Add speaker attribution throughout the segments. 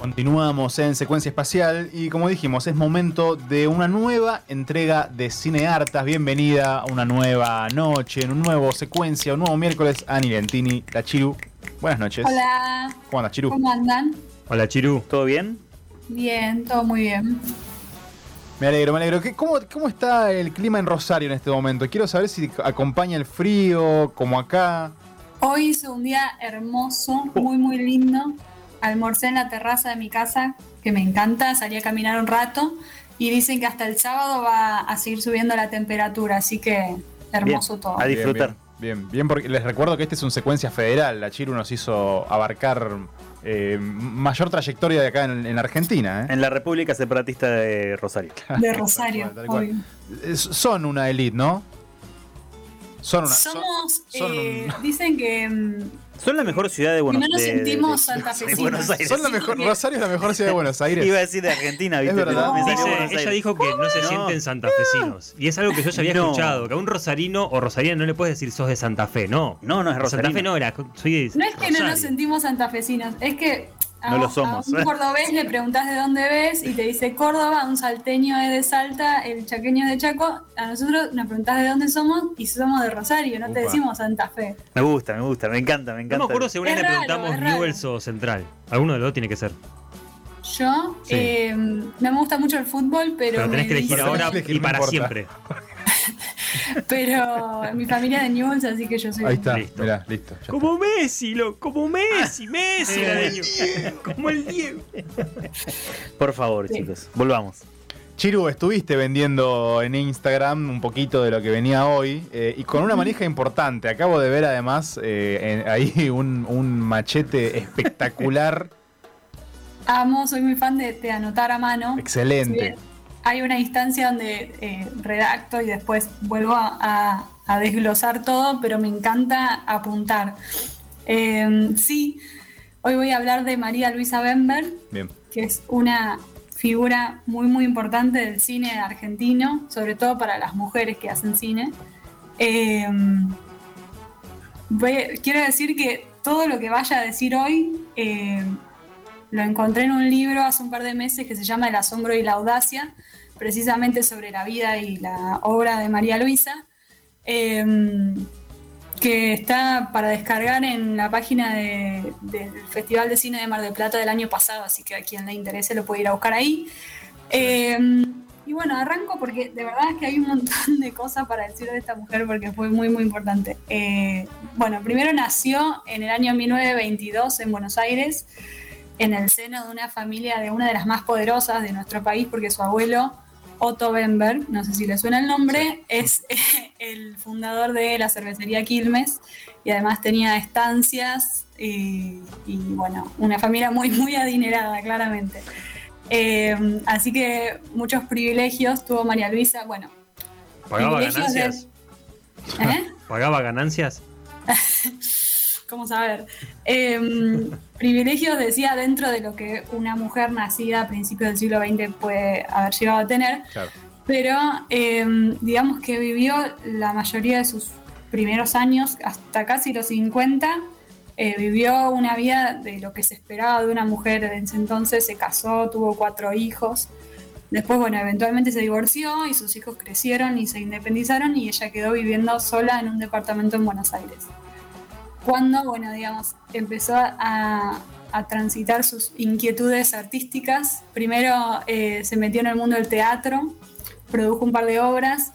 Speaker 1: Continuamos en secuencia espacial y como dijimos, es momento de una nueva entrega de Cine Hartas. Bienvenida a una nueva noche, en un nuevo secuencia, un nuevo miércoles. Ani Lentini, la Chiru. Buenas noches.
Speaker 2: Hola.
Speaker 1: ¿Cómo andas, Chiru?
Speaker 2: ¿Cómo andan?
Speaker 3: Hola, Chiru. ¿Todo bien?
Speaker 2: Bien, todo muy bien.
Speaker 1: Me alegro, me alegro. ¿Qué- ¿Cómo, ¿Cómo está el clima en Rosario en este momento? Quiero saber si acompaña el frío, como acá.
Speaker 2: Hoy hizo un día hermoso, muy, muy lindo. Almorcé en la terraza de mi casa, que me encanta. Salí a caminar un rato y dicen que hasta el sábado va a seguir subiendo la temperatura, así que hermoso
Speaker 3: Bien.
Speaker 2: todo.
Speaker 3: A disfrutar.
Speaker 1: Bien, bien, bien, porque les recuerdo que este es un secuencia federal. La Chiru nos hizo abarcar eh, mayor trayectoria de acá en, en Argentina. ¿eh?
Speaker 3: En la República Separatista de Rosario.
Speaker 2: De Rosario,
Speaker 1: Tal cual, tal cual.
Speaker 2: obvio.
Speaker 1: Es- Son una elite, ¿no? Son una.
Speaker 2: Somos,
Speaker 1: son
Speaker 2: eh,
Speaker 1: un-
Speaker 2: dicen que mm,
Speaker 3: Son la mejor ciudad de Buenos
Speaker 2: no nos sentimos
Speaker 3: de- de
Speaker 2: santafesinos.
Speaker 3: Aires.
Speaker 1: son la mejor.
Speaker 2: que-
Speaker 1: Rosario es la mejor ciudad de Buenos Aires.
Speaker 3: Iba a decir de Argentina, ¿viste?
Speaker 1: Es verdad.
Speaker 3: Pero me salió
Speaker 4: Dice-
Speaker 3: Buenos
Speaker 4: ella
Speaker 3: Aires.
Speaker 4: dijo que no se
Speaker 3: No.
Speaker 4: sienten santafesinos. Y es algo que yo ya había
Speaker 3: No.
Speaker 4: escuchado. Que a un rosarino o rosarina no le puedes decir sos de Santa Fe. No.
Speaker 3: No, no es
Speaker 4: De Santa Fe
Speaker 3: Rosarino.
Speaker 4: no era. Soy de
Speaker 2: No es que no nos sentimos santafesinos, es que a,
Speaker 3: No lo
Speaker 2: a
Speaker 3: somos.
Speaker 2: un cordobés le preguntás de dónde ves y te dice Córdoba, un salteño es de Salta, el chaqueño es de Chaco. A nosotros nos preguntás de dónde somos y somos de Rosario, no te decimos Santa Fe.
Speaker 3: Me gusta, me gusta, me encanta, me
Speaker 4: No
Speaker 3: encanta.
Speaker 4: me acuerdo si una vez le preguntamos. Newells o Central. Alguno de los dos tiene que ser.
Speaker 2: Yo
Speaker 4: Sí.
Speaker 2: eh, no me gusta mucho el fútbol, pero,
Speaker 4: Pero tenés
Speaker 2: me
Speaker 4: que elegir ahora y
Speaker 1: no
Speaker 4: para siempre.
Speaker 2: pero mi familia de Newell's, así que yo soy
Speaker 1: Ahí está.
Speaker 4: Listo.
Speaker 1: Mirá, listo.
Speaker 4: Como Messi, lo, como Messi, Messi. era de Newell's. como el Diego.
Speaker 3: Por favor,
Speaker 2: Sí.
Speaker 3: chicos, volvamos.
Speaker 1: Chiru, estuviste vendiendo en Instagram un poquito de lo que venía hoy eh, y con una manija importante. Acabo de ver además eh, en- ahí un, un machete espectacular.
Speaker 2: Amo, soy muy fan de, de anotar a mano.
Speaker 1: Excelente.
Speaker 2: Hay una instancia donde eh, redacto y después vuelvo a, a- a desglosar todo, pero me encanta apuntar. Eh, sí, hoy voy a hablar de María Luisa Bember,
Speaker 1: Bien.
Speaker 2: que es una figura muy muy importante del cine argentino, sobre todo para las mujeres que hacen cine. Eh, voy- quiero decir que todo lo que vaya a decir hoy eh, lo encontré en un libro hace un par de meses que se llama El asombro y la audacia, precisamente sobre la vida y la obra de María Luisa, eh, que está para descargar en la página de- del Festival de Cine de Mar del Plata del año pasado, así que a quien le interese lo puede ir a buscar ahí. Eh, y bueno, arranco porque de verdad es que hay un montón de cosas para decir de esta mujer porque fue muy, muy importante. Eh, bueno, primero nació en el año 1922 en Buenos Aires, en el seno de una familia de una de las más poderosas de nuestro país, porque su abuelo, Otto Bemberg, no sé si le suena el nombre, es el fundador de la cervecería Quilmes y además tenía estancias y, y, bueno, una familia muy, muy adinerada, claramente. Eh, así que muchos privilegios tuvo María Luisa, bueno.
Speaker 4: ¿Pagaba
Speaker 2: de-
Speaker 4: ganancias?
Speaker 2: ¿Eh?
Speaker 4: ¿Pagaba ganancias?
Speaker 2: ¿Cómo saber? Eh, privilegios, decía, dentro de lo que una mujer nacida a principios del siglo XX puede haber llegado a tener,
Speaker 1: Claro.
Speaker 2: pero eh, digamos que vivió la mayoría de sus primeros años, hasta casi los 50, eh, vivió una vida de lo que se esperaba de una mujer en ese entonces, se casó, tuvo cuatro hijos. Después, bueno, eventualmente se divorció y sus hijos crecieron y se independizaron y ella quedó viviendo sola en un departamento en Buenos Aires cuando, bueno, digamos, empezó a, a transitar sus inquietudes artísticas. Primero eh, se metió en el mundo del teatro, produjo un par de obras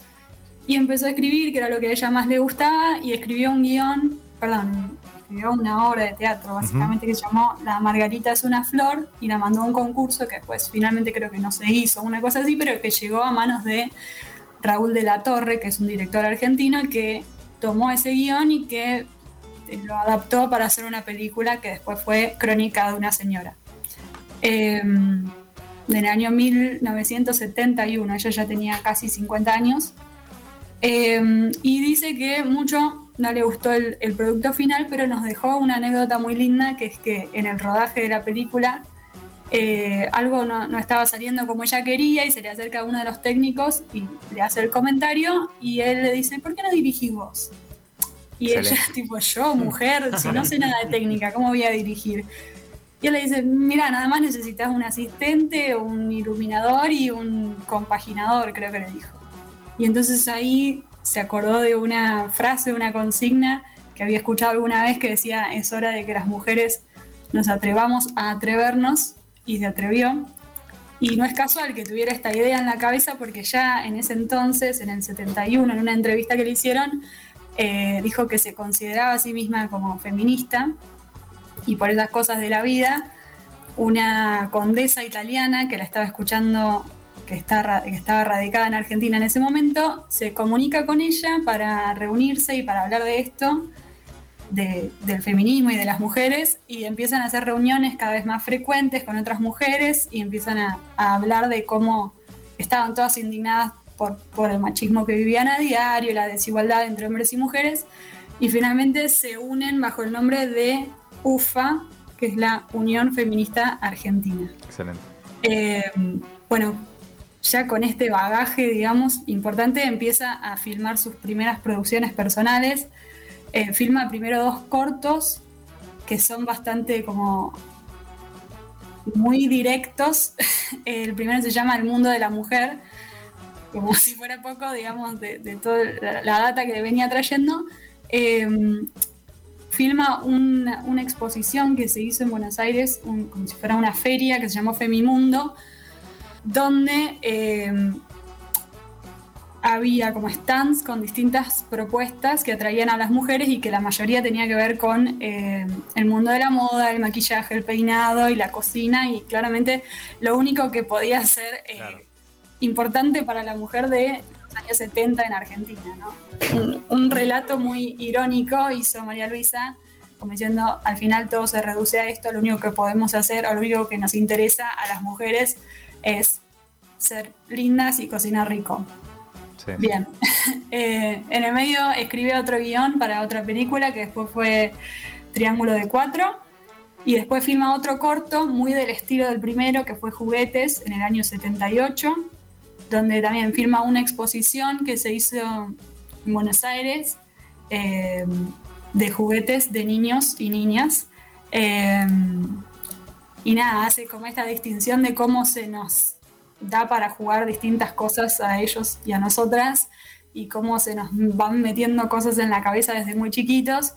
Speaker 2: y empezó a escribir, que era lo que a ella más le gustaba, y escribió un guion, perdón, escribió una obra de teatro básicamente que se llamó La Margarita es una flor y la mandó a un concurso que después finalmente creo que no se hizo, una cosa así, pero que llegó a manos de Raúl de la Torre, que es un director argentino, que tomó ese guion y que lo adaptó para hacer una película que después fue Crónica de una señora. Eh, del año 1971, ella ya tenía casi 50 años. Eh, y dice que mucho no le gustó el, el producto final, pero nos dejó una anécdota muy linda, que es que en el rodaje de la película eh, algo no, no estaba saliendo como ella quería y se le acerca a uno de los técnicos y le hace el comentario y él le dice, ¿por qué no dirigís vos? Y
Speaker 1: Excelente.
Speaker 2: ella, tipo, yo, mujer, si no sé nada de técnica, ¿cómo voy a dirigir? Y él le dice, mira, nada más necesitas un asistente, un iluminador y un compaginador, creo que le dijo. Y entonces ahí se acordó de una frase, una consigna que había escuchado alguna vez que decía, es hora de que las mujeres nos atrevamos a atrevernos, y se atrevió. Y no es casual que tuviera esta idea en la cabeza porque ya en ese entonces, en el 71, en una entrevista que le hicieron, eh, dijo que se consideraba a sí misma como feminista y por esas cosas de la vida, una condesa italiana que la estaba escuchando, que, está, que estaba radicada en Argentina en ese momento, se comunica con ella para reunirse y para hablar de esto, del feminismo y de las mujeres, y empiezan a hacer reuniones cada vez más frecuentes con otras mujeres y empiezan a, a hablar de cómo estaban todas indignadas por, por, el machismo que vivían a diario, la desigualdad entre hombres y mujeres, y finalmente se unen bajo el nombre de UFA, que es la Unión Feminista Argentina.
Speaker 1: Excelente.
Speaker 2: Eh, bueno, ya con este bagaje, digamos, importante, empieza a filmar sus primeras producciones personales. Eh, filma primero dos cortos que son bastante como muy directos. El primero se llama El mundo de la mujer, como si fuera poco, digamos, de, de toda la, data que venía trayendo. Eh, filma una, exposición que se hizo en Buenos Aires, como si fuera una feria que se llamó Femimundo, donde eh, había como stands con distintas propuestas que atraían a las mujeres y que la mayoría tenía que ver con eh, el mundo de la moda, el maquillaje, el peinado y la cocina y claramente lo único que podía ser eh. Importante para la mujer de los años 70 en Argentina. ¿no? Un, un, relato muy irónico hizo María Luisa como diciendo al final todo se reduce a esto, lo único que podemos hacer o lo único que nos interesa a las mujeres es ser lindas y cocinar rico. Sí. Bien. eh, en el medio escribe otro guion para otra película que después fue Triángulo de Cuatro. Y después filma otro corto muy del estilo del primero, que fue Juguetes, en el año 78, donde también filma una exposición que se hizo en Buenos Aires eh, de juguetes de niños y niñas. Eh, y nada, hace como esta distinción de cómo se nos da para jugar distintas cosas a ellos y a nosotras y cómo se nos van metiendo cosas en la cabeza desde muy chiquitos.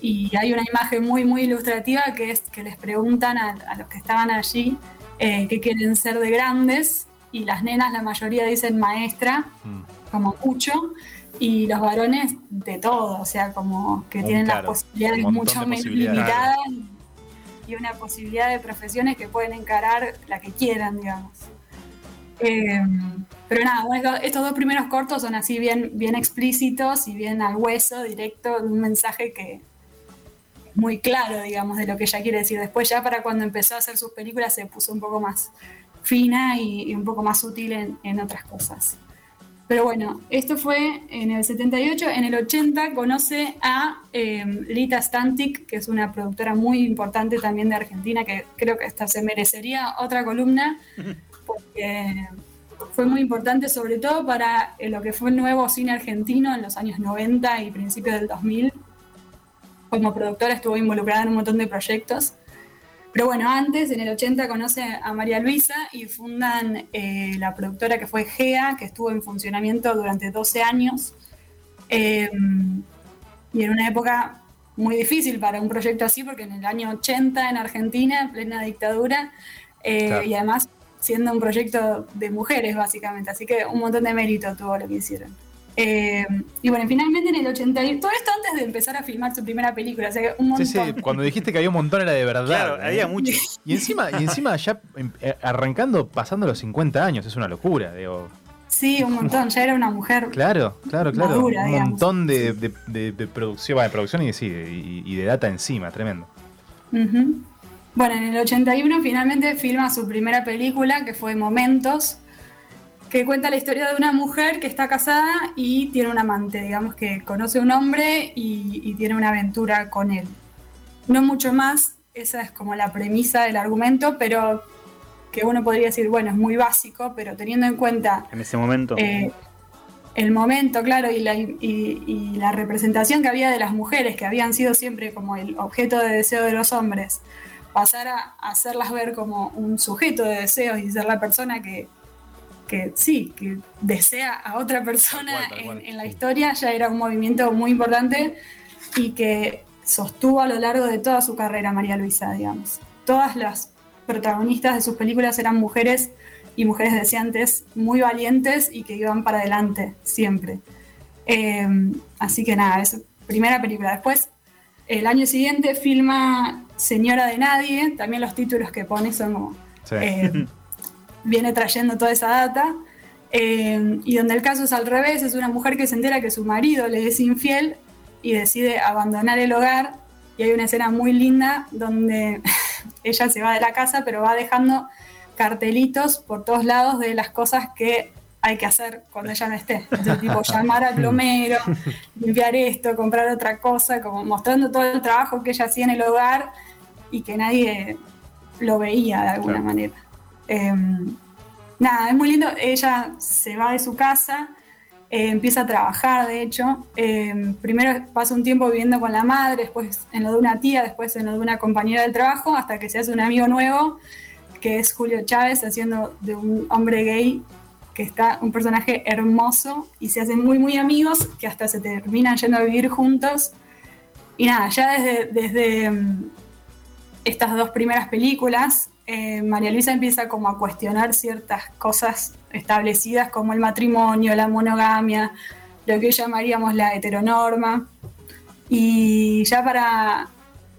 Speaker 2: Y hay una imagen muy, muy ilustrativa que es que les preguntan a, a los que estaban allí eh, qué quieren ser de grandes y las nenas, la mayoría dicen maestra, mm. como mucho, y los varones de todo, o sea, como que tienen claro, las posibilidades mucho menos limitadas y una posibilidad de profesiones que pueden encarar la que quieran, digamos. Eh, pero nada, bueno, estos dos primeros cortos son así bien, bien explícitos y bien al hueso, directo, un mensaje que es muy claro, digamos, de lo que ella quiere decir. Después ya para cuando empezó a hacer sus películas se puso un poco más fina y, y un poco más útil en, en otras cosas. Pero bueno, esto fue en el 78. En el 80 conoce a eh, Lita Stantic, que es una productora muy importante también de Argentina, que creo que hasta se merecería otra columna, porque fue muy importante, sobre todo para lo que fue el nuevo cine argentino en los años 90 y principios del 2000. Como productora estuvo involucrada en un montón de proyectos. Pero bueno, antes, en el 80, conoce a María Luisa y fundan eh, la productora que fue GEA, que estuvo en funcionamiento durante 12 años. Eh, y en una época muy difícil para un proyecto así, porque en el año 80 en Argentina, en plena dictadura, eh, claro. y además siendo un proyecto de mujeres, básicamente. Así que un montón de mérito tuvo lo que hicieron. Eh, y bueno, finalmente en el 80, todo esto antes de empezar a filmar su primera película, o sea, un montón.
Speaker 1: Sí, sí, cuando dijiste que había un montón era de verdad.
Speaker 3: Claro, ¿eh? había mucho.
Speaker 1: Y encima, y encima ya arrancando, pasando los 50 años, es una locura, digo.
Speaker 2: Sí, un montón, ya era una mujer.
Speaker 1: Claro, claro, claro.
Speaker 2: Madura,
Speaker 1: un
Speaker 2: digamos.
Speaker 1: montón de, de, de, de producción, bueno, de producción y, sí, y, y, de data encima, tremendo.
Speaker 2: Uh -huh. Bueno, en el 81 finalmente filma su primera película, que fue Momentos, que cuenta la historia de una mujer que está casada y tiene un amante, digamos que conoce a un hombre y, y, tiene una aventura con él. No mucho más, esa es como la premisa del argumento, pero que uno podría decir, bueno, es muy básico, pero teniendo en cuenta...
Speaker 3: En ese momento.
Speaker 2: Eh, el momento, claro, y la, y, y la, representación que había de las mujeres, que habían sido siempre como el objeto de deseo de los hombres, pasar a hacerlas ver como un sujeto de deseos y ser la persona que, que sí, que desea a otra persona
Speaker 1: Tal cual, tal cual.
Speaker 2: en, en la historia, ya era un movimiento muy importante y que sostuvo a lo largo de toda su carrera María Luisa, digamos. Todas las protagonistas de sus películas eran mujeres y mujeres deseantes muy valientes y que iban para adelante siempre. Eh, así que nada, es primera película. Después, el año siguiente filma Señora de Nadie, también los títulos que pone son como...
Speaker 1: Sí.
Speaker 2: eh, viene trayendo toda esa data. eh, y donde el caso es al revés, es una mujer que se entera que su marido le es infiel y decide abandonar el hogar. Y hay una escena muy linda donde ella se va de la casa, pero va dejando cartelitos por todos lados de las cosas que hay que hacer cuando ella no esté. Entonces, tipo, llamar al plomero, limpiar esto, comprar otra cosa, como mostrando todo el trabajo que ella hacía en el hogar y que nadie lo veía de alguna
Speaker 1: Claro.
Speaker 2: manera. Eh, nada, es muy lindo. Ella se va de su casa, eh, empieza a trabajar, de hecho. Eh, primero pasa un tiempo viviendo con la madre, después en lo de una tía, después en lo de una compañera del trabajo, hasta que se hace un amigo nuevo, que es Julio Chávez, haciendo de un hombre gay que está un personaje hermoso y se hacen muy, muy amigos, que hasta se terminan yendo a vivir juntos. Y nada, ya desde, desde mm, estas dos primeras películas, eh, María Luisa empieza como a cuestionar ciertas cosas establecidas como el matrimonio, la monogamia, lo que llamaríamos la heteronorma. Y ya para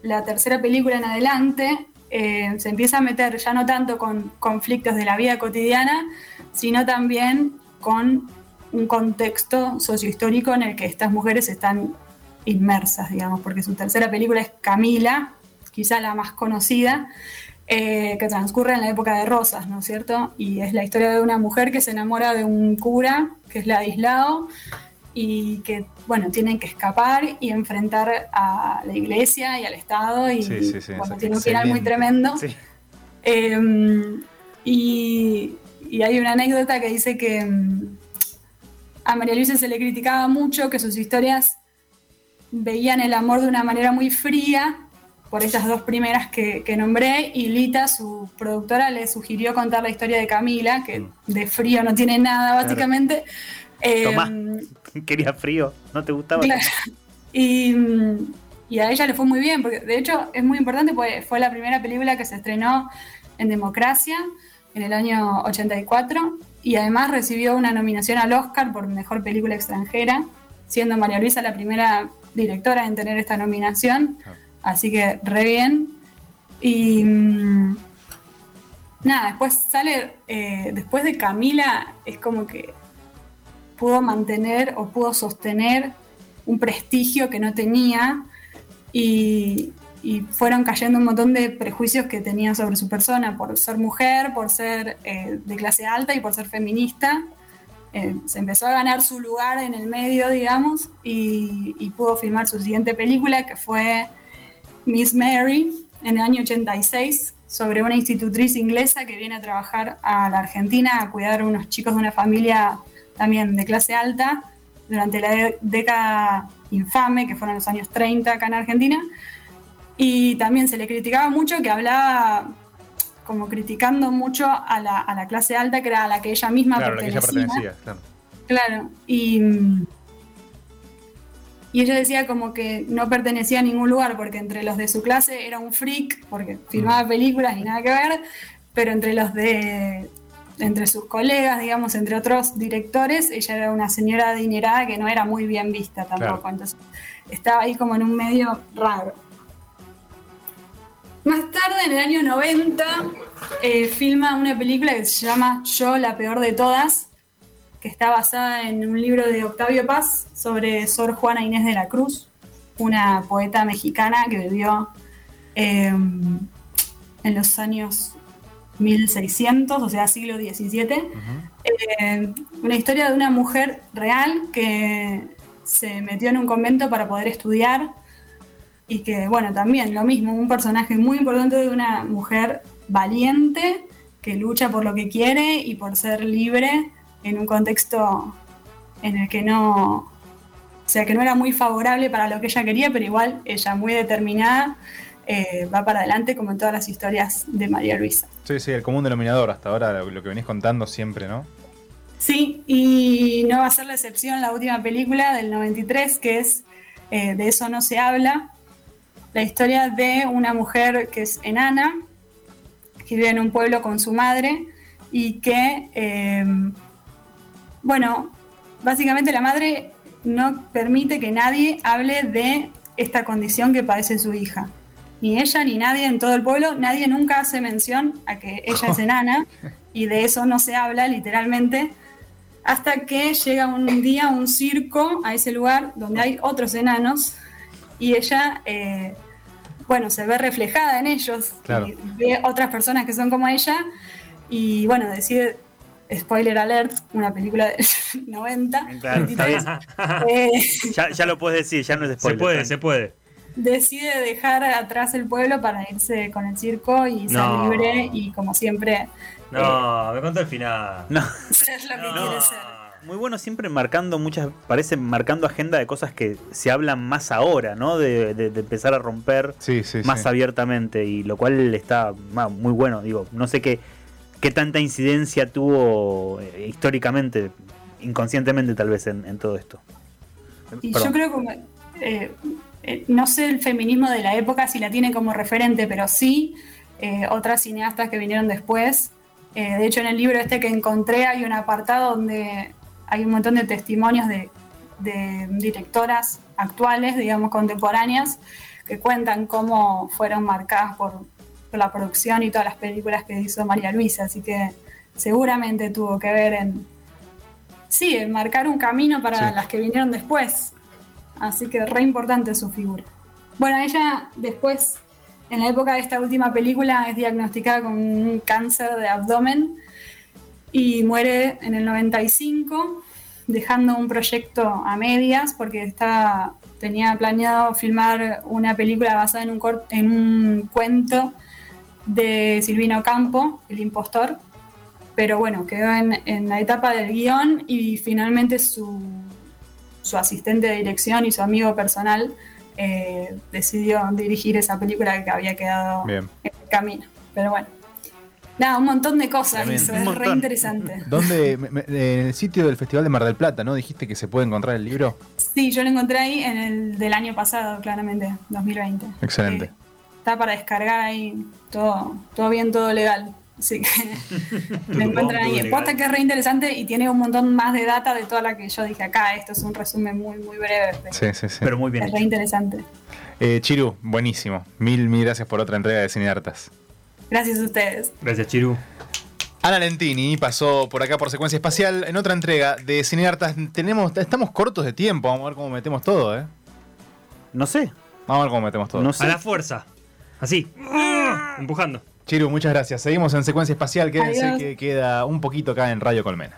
Speaker 2: la tercera película en adelante eh, se empieza a meter ya no tanto con conflictos de la vida cotidiana, sino también con un contexto sociohistórico en el que estas mujeres están inmersas, digamos, porque su tercera película es Camila, quizá la más conocida, eh, que transcurre en la época de Rosas, ¿no es cierto? Y es la historia de una mujer que se enamora de un cura, que es Ladislao, y que, bueno, tienen que escapar y enfrentar a la iglesia y al Estado, y
Speaker 1: Sí, sí, sí,
Speaker 2: bueno,
Speaker 1: es
Speaker 2: tiene un final muy tremendo. Eh, y, y hay una anécdota que dice que mm, a María Luisa se le criticaba mucho que sus historias veían el amor de una manera muy fría, por esas dos primeras que, que nombré, y Lita, su productora, le sugirió contar la historia de Camila, que
Speaker 3: Mm.
Speaker 2: de frío no tiene nada, básicamente. Eh,
Speaker 3: Tomá. Quería frío, ¿no te gustaba?
Speaker 2: Claro. Y, y a ella le fue muy bien, porque de hecho es muy importante, porque fue la primera película que se estrenó en Democracia en el año 84 y además recibió una nominación al Oscar por Mejor Película Extranjera, siendo María Luisa la primera directora en tener esta nominación,
Speaker 1: Claro.
Speaker 2: Así que re bien. Y mm, nada, después sale, eh, después de Camila, es como que pudo mantener o pudo sostener un prestigio que no tenía y, fueron cayendo un montón de prejuicios que tenía sobre su persona por ser mujer, por ser eh, de clase alta y por ser feminista. Eh, se empezó a ganar su lugar en el medio, digamos, y, y pudo filmar su siguiente película, que fue Miss Mary, en el año 86, sobre una institutriz inglesa que viene a trabajar a la Argentina a cuidar a unos chicos de una familia también de clase alta durante la década infame, que fueron los años 30 acá en Argentina. Y también se le criticaba mucho que hablaba como criticando mucho a la, a la clase alta, que era a la que ella misma
Speaker 1: Claro, la que ella
Speaker 2: pertenecía.
Speaker 1: pertenecía, claro.
Speaker 2: Claro, y, y ella decía como que no pertenecía a ningún lugar, porque entre los de su clase era un freak, porque filmaba
Speaker 1: Mm.
Speaker 2: películas y nada que ver, pero entre los de entre sus colegas, digamos, entre otros directores, ella era una señora adinerada que no era muy bien vista tampoco,
Speaker 1: Claro.
Speaker 2: entonces estaba ahí como en un medio raro. Más tarde, en el año 90, eh, filma una película que se llama Yo, la peor de todas, que está basada en un libro de Octavio Paz sobre Sor Juana Inés de la Cruz, una poeta mexicana que vivió eh, en los años 1600, o sea, siglo XVII. Eh, una historia de una mujer real que se metió en un convento para poder estudiar y que, bueno, también lo mismo, un personaje muy importante de una mujer valiente que lucha por lo que quiere y por ser libre en un contexto en el que no, o sea, que no era muy favorable para lo que ella quería, pero igual ella muy determinada eh, va para adelante como en todas las historias de María Luisa.
Speaker 1: Sí, sí, el común denominador hasta ahora, lo, lo que venís contando siempre, ¿no?
Speaker 2: Sí, y no va a ser la excepción la última película del 93, que es eh, De eso no se habla, la historia de una mujer que es enana, que vive en un pueblo con su madre y que, eh, bueno, básicamente la madre no permite que nadie hable de esta condición que padece su hija. Ni ella ni nadie en todo el pueblo, nadie nunca hace mención a que ella es enana y de eso no se habla literalmente hasta que llega un día un circo a ese lugar donde hay otros enanos y ella, eh, bueno, se ve reflejada en ellos
Speaker 1: Claro.
Speaker 2: y ve otras personas que son como ella y bueno, decide, spoiler alert, una película del 90,
Speaker 3: Claro, está
Speaker 2: 23,
Speaker 3: bien.
Speaker 2: eh,
Speaker 3: Ya, ya lo puedes decir, ya no es
Speaker 4: Se
Speaker 3: spoiler.
Speaker 4: puede,
Speaker 3: tranqui.
Speaker 4: se puede.
Speaker 2: decide dejar atrás el pueblo para irse con el circo y ser
Speaker 4: No.
Speaker 2: libre y como siempre
Speaker 4: No, me contó el final.
Speaker 3: No.
Speaker 2: ser lo que quiere ser.
Speaker 3: Muy bueno siempre marcando muchas, parece marcando agenda de cosas que se hablan más ahora, ¿no? De, de- de empezar a romper
Speaker 1: Sí, sí,
Speaker 3: más
Speaker 1: sí.
Speaker 3: abiertamente y lo cual está muy bueno. Digo, no sé qué, qué tanta incidencia tuvo eh, históricamente, inconscientemente tal vez en, en todo esto.
Speaker 2: Y
Speaker 3: Perdón.
Speaker 2: yo creo que, eh, eh, no sé el feminismo de la época si la tiene como referente, pero sí otras cineastas que vinieron después. De hecho, en el libro este que encontré hay un apartado donde hay un montón de testimonios de, de directoras actuales, digamos, contemporáneas, que cuentan cómo fueron marcadas por, por la producción y todas las películas que hizo María Luisa. Así que seguramente tuvo que ver en, sí, en marcar un camino para
Speaker 1: Sí.
Speaker 2: las que vinieron después. Así que re importante su figura. Bueno, ella después, en la época de esta última película, es diagnosticada con un cáncer de abdomen y muere en el 95, dejando un proyecto a medias porque estaba, tenía planeado filmar una película basada en un, en un cuento de Silvino Campo, El impostor, pero bueno, quedó en, en la etapa del guion y finalmente su, su asistente de dirección y su amigo personal eh, decidió dirigir esa película que había quedado
Speaker 1: Bien.
Speaker 2: en el camino. Pero bueno, nada, un montón de cosas
Speaker 3: Un
Speaker 2: es re interesante.
Speaker 1: ¿Dónde? me- me- en el sitio del Festival de Mar del Plata, ¿no? Dijiste que se puede encontrar el libro.
Speaker 2: Sí, yo lo encontré ahí en el del año pasado, claramente, 2020.
Speaker 1: Excelente.
Speaker 2: Eh, está para descargar ahí, todo, todo bien, todo legal. Así que lo encuentran ahí.
Speaker 4: legal.
Speaker 2: Posta que es re interesante y tiene un montón más de data de toda la que yo dije acá. Esto es un resumen muy, muy breve, pero
Speaker 1: Sí, sí, sí.
Speaker 3: Pero muy bien
Speaker 2: es
Speaker 3: hecho.
Speaker 2: re interesante.
Speaker 1: Eh, Chiru, buenísimo. Mil, mil gracias por otra entrega de Cineartas.
Speaker 2: Gracias a ustedes.
Speaker 4: Gracias, Chiru.
Speaker 1: Ana Lentini pasó por acá por Secuencia Espacial en otra entrega de Cineartas. Tenemos, estamos cortos de tiempo, vamos a ver cómo metemos todo, ¿eh?
Speaker 3: No sé,
Speaker 1: Vamos a ver cómo metemos todo.
Speaker 3: no
Speaker 4: A la fuerza. Así. Empujando.
Speaker 1: Chiru, muchas gracias. Seguimos en Secuencia Espacial, quédense
Speaker 2: Adiós.
Speaker 1: que queda un poquito acá en Radio Colmena.